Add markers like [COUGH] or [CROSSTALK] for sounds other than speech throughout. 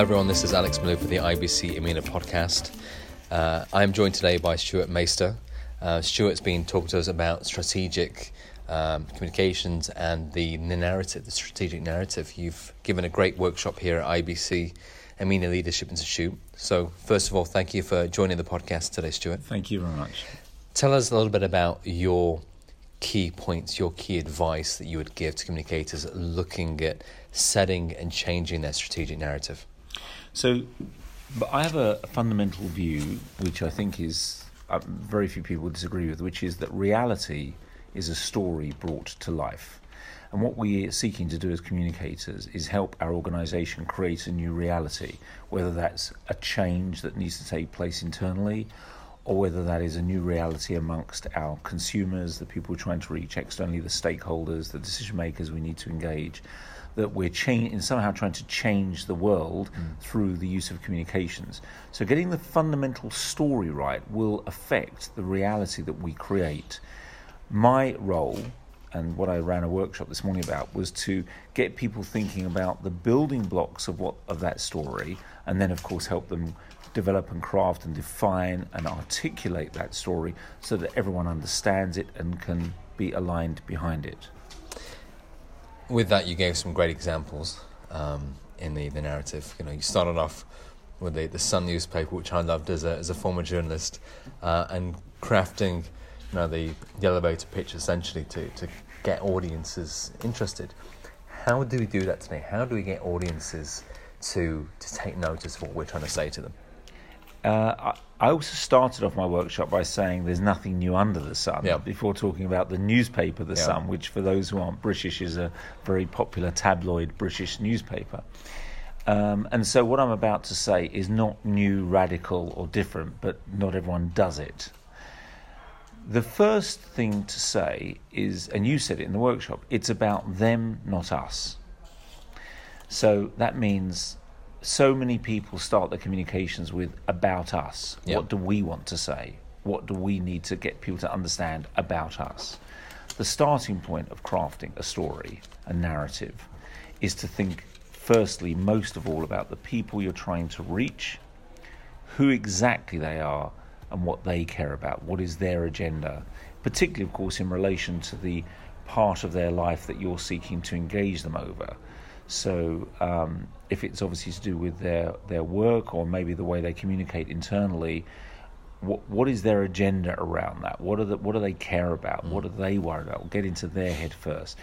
Hello, everyone. This is Alex Malou for the IABC EMENA podcast. Uh, I'm joined today by Stuart Maister. Uh, Stuart's been talking to us about strategic um, communications and the narrative, the strategic narrative. You've given a great workshop here at IABC EMENA Leadership Institute. So, first of all, thank you for joining the podcast today, Stuart. Thank you very much. Tell us a little bit about your key points, your key advice that you would give to communicators looking at setting and changing their strategic narrative. So, but I have a, fundamental view, which I think is uh, very few people disagree with, which is that reality is a story brought to life. And what we are seeking to do as communicators is help our organisation create a new reality, whether that's a change that needs to take place internally, or whether that is a new reality amongst our consumers, the people we're trying to reach externally, the stakeholders, the decision makers we need to engage that we're cha- somehow trying to change the world mm. through the use of communications. So, getting the fundamental story right will affect the reality that we create. My role, and what I ran a workshop this morning about, was to get people thinking about the building blocks of what of that story, and then, of course, help them develop and craft and define and articulate that story so that everyone understands it and can be aligned behind it with that, you gave some great examples um, in the, the narrative. You know, you started off with the, the Sun newspaper, which I loved as a, as a former journalist, uh, and crafting you know, the, the elevator pitch essentially to, to get audiences interested. How do we do that today? How do we get audiences to, to take notice of what we're trying to say to them? Uh, I also started off my workshop by saying there's nothing new under the sun yeah. before talking about the newspaper The yeah. Sun, which, for those who aren't British, is a very popular tabloid British newspaper. Um, and so, what I'm about to say is not new, radical, or different, but not everyone does it. The first thing to say is, and you said it in the workshop, it's about them, not us. So that means so many people start their communications with about us. Yep. What do we want to say? What do we need to get people to understand about us? The starting point of crafting a story, a narrative, is to think firstly, most of all, about the people you're trying to reach, who exactly they are, and what they care about. What is their agenda? Particularly, of course, in relation to the part of their life that you're seeking to engage them over. So, um, if it's obviously to do with their, their work or maybe the way they communicate internally, what what is their agenda around that? What are the, what do they care about? Mm. What are they worried about? We'll get into their head first.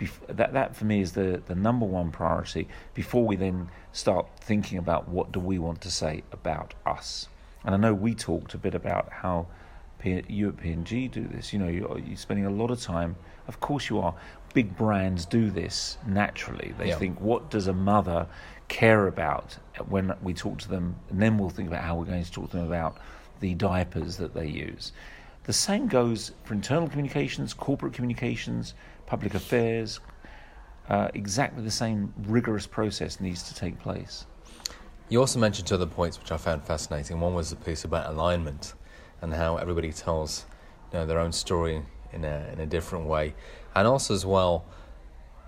Bef- that that for me is the, the number one priority before we then start thinking about what do we want to say about us. And I know we talked a bit about how P- you at P&G do this. You know, you're, you're spending a lot of time. Of course, you are big brands do this naturally. They yeah. think, what does a mother care about when we talk to them? And then we'll think about how we're going to talk to them about the diapers that they use. The same goes for internal communications, corporate communications, public affairs. Uh, exactly the same rigorous process needs to take place. You also mentioned two other points which I found fascinating. One was the piece about alignment and how everybody tells you know, their own story in a, in a different way and also as well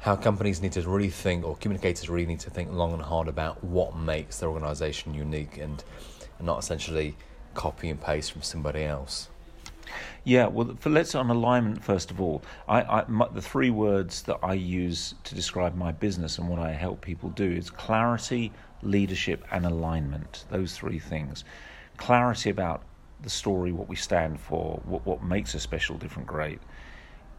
how companies need to really think or communicators really need to think long and hard about what makes their organization unique and, and not essentially copy and paste from somebody else yeah, well, for, let's on alignment first of all. I, I my, the three words that I use to describe my business and what I help people do is clarity, leadership, and alignment. Those three things. Clarity about the story, what we stand for, what what makes us special, different, great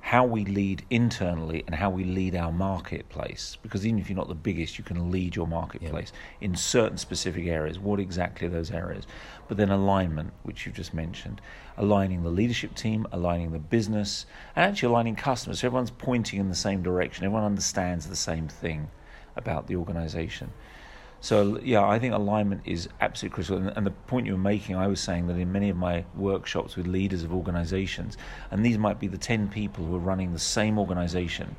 how we lead internally and how we lead our marketplace. Because even if you're not the biggest, you can lead your marketplace yeah. in certain specific areas. What exactly are those areas? But then alignment, which you've just mentioned, aligning the leadership team, aligning the business, and actually aligning customers. So everyone's pointing in the same direction, everyone understands the same thing about the organization. So yeah, I think alignment is absolutely critical. And, and, the point you were making, I was saying that in many of my workshops with leaders of organisations, and these might be the ten people who are running the same organisation.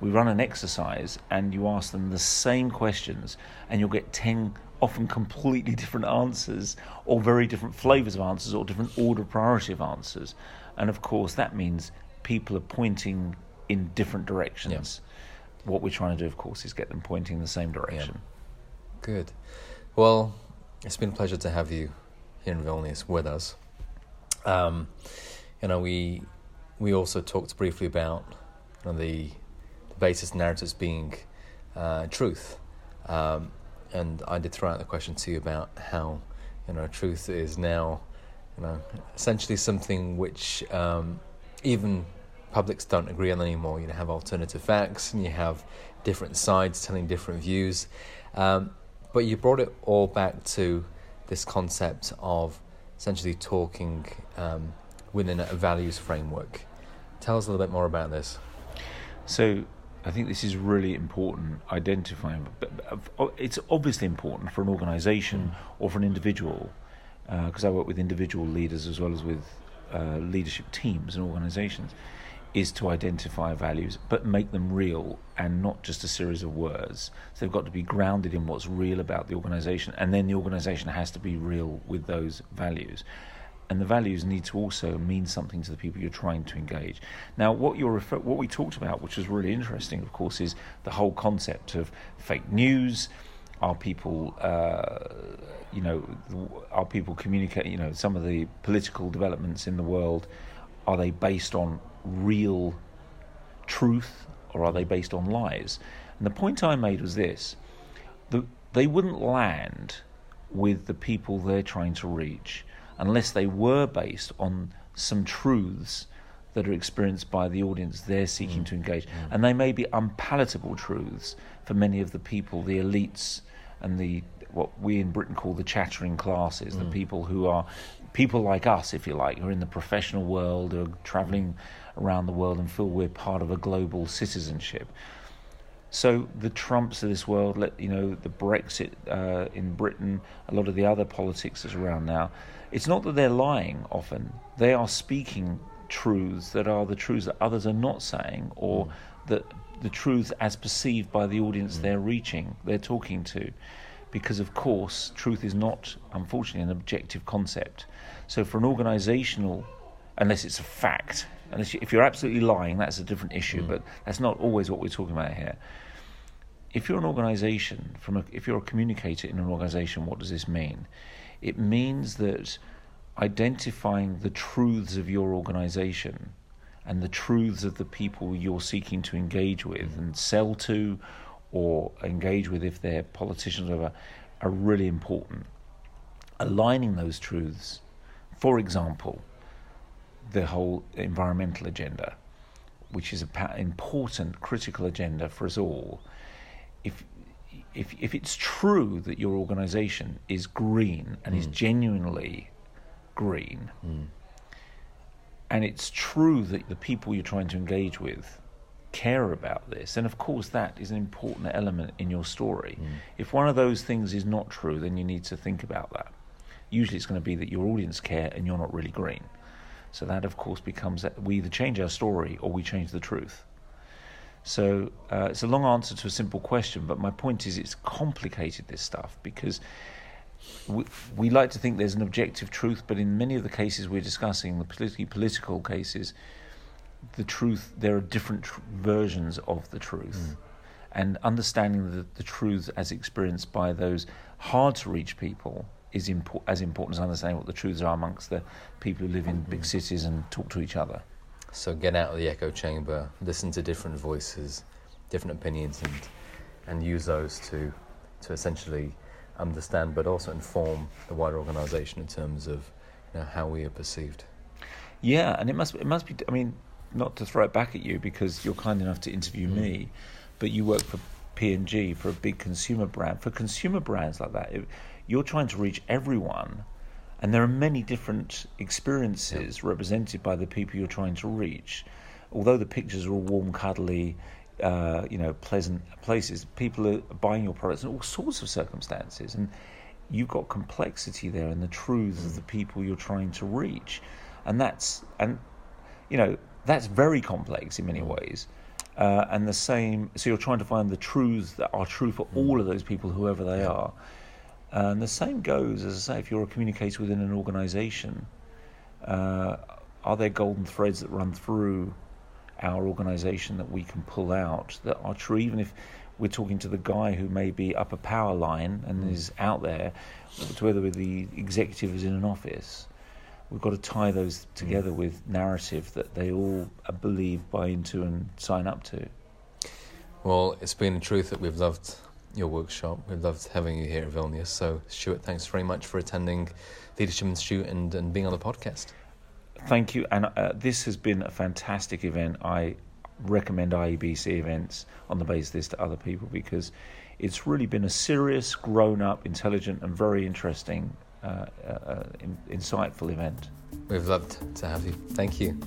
We run an exercise, and you ask them the same questions, and you'll get ten often completely [LAUGHS] different answers, or very different flavours of answers, or different order of priority of answers. And of course, that means people are pointing in different directions. Yeah. What we're trying to do, of course, is get them pointing in the same direction. Yeah Good. Well, it's been a pleasure to have you here in Vilnius with us. Um, you know, we we also talked briefly about you know, the, the basis narratives being uh, truth, um, and I did throw out the question to you about how you know truth is now you know essentially something which um, even publics don't agree on anymore. You know, have alternative facts, and you have different sides telling different views. Um, but you brought it all back to this concept of essentially talking um, within a values framework. Tell us a little bit more about this. So, I think this is really important identifying. It's obviously important for an organisation mm. or for an individual, because uh, I work with individual leaders as well as with uh, leadership teams and organisations is to identify values, but make them real and not just a series of words. So they've got to be grounded in what's real about the organisation, and then the organisation has to be real with those values. And the values need to also mean something to the people you're trying to engage. Now, what you're refer- what we talked about, which was really interesting, of course, is the whole concept of fake news. Are people, uh, you know, are people communicating? You know, some of the political developments in the world are they based on real truth or are they based on lies? And the point I made was this the, they wouldn't land with the people they're trying to reach unless they were based on some truths that are experienced by the audience they're seeking mm. to engage. Mm. And they may be unpalatable truths for many of the people, the elites and the what we in Britain call the chattering classes, mm. the people who are people like us, if you like, who are in the professional world, who are travelling around the world and feel we're part of a global citizenship. So the Trumps of this world, let you know the Brexit uh, in Britain, a lot of the other politics that's around now. It's not that they're lying. Often they are speaking truths that are the truths that others are not saying, or mm. that the truths as perceived by the audience mm. they're reaching, they're talking to. Because of course, truth is not, unfortunately, an objective concept. So for an organisational, unless it's a fact, and if you're absolutely lying, that's a different issue, mm. but that's not always what we're talking about here. If you're an organization, from a, if you're a communicator in an organization, what does this mean? It means that identifying the truths of your organization and the truths of the people you're seeking to engage with mm. and sell to or engage with if they're politicians or whatever, are really important. Aligning those truths, for example, the whole environmental agenda, which is an important, critical agenda for us all. If if if it's true that your organisation is green and mm. is genuinely green, mm. and it's true that the people you're trying to engage with care about this, then of course that is an important element in your story. Mm. If one of those things is not true, then you need to think about that. Usually, it's going to be that your audience care and you're not really green. So that, of course, becomes that we either change our story or we change the truth. So uh, it's a long answer to a simple question, but my point is it's complicated, this stuff, because we, we like to think there's an objective truth, but in many of the cases we're discussing, the politically political cases, the truth, there are different tr- versions of the truth. Mm. And understanding the, the truths as experienced by those hard to reach people is impo- as important as understanding what the truths are amongst the people who live in big cities and talk to each other. So get out of the echo chamber, listen to different voices, different opinions, and and use those to to essentially understand, but also inform the wider organisation in terms of you know, how we are perceived. Yeah, and it must it must be. I mean, not to throw it back at you because you're kind enough to interview mm. me, but you work for P and G for a big consumer brand. For consumer brands like that, it, you're trying to reach everyone, and there are many different experiences represented by the people you're trying to reach. Although the pictures are all warm, cuddly, uh, you know, pleasant places, people are buying your products in all sorts of circumstances, and you've got complexity there in the truths mm. of the people you're trying to reach, and that's and you know that's very complex in many mm. ways. Uh, and the same, so you're trying to find the truths that are true for mm. all of those people, whoever they are. And the same goes, as I say, if you're a communicator within an organisation, uh, are there golden threads that run through our organisation that we can pull out that are true, even if we're talking to the guy who may be up a power line and mm. is out there, whether with the executive is in an office. We've got to tie those together mm. with narrative that they all believe, buy into, and sign up to. Well, it's been a truth that we've loved your workshop. We've loved having you here at Vilnius. So, Stuart, thanks very much for attending Leadership Institute and, and being on the podcast. Thank you. And uh, this has been a fantastic event. I recommend IABC events on the basis of this to other people because it's really been a serious, grown up, intelligent, and very interesting, uh, uh, in, insightful event. We've loved to have you. Thank you.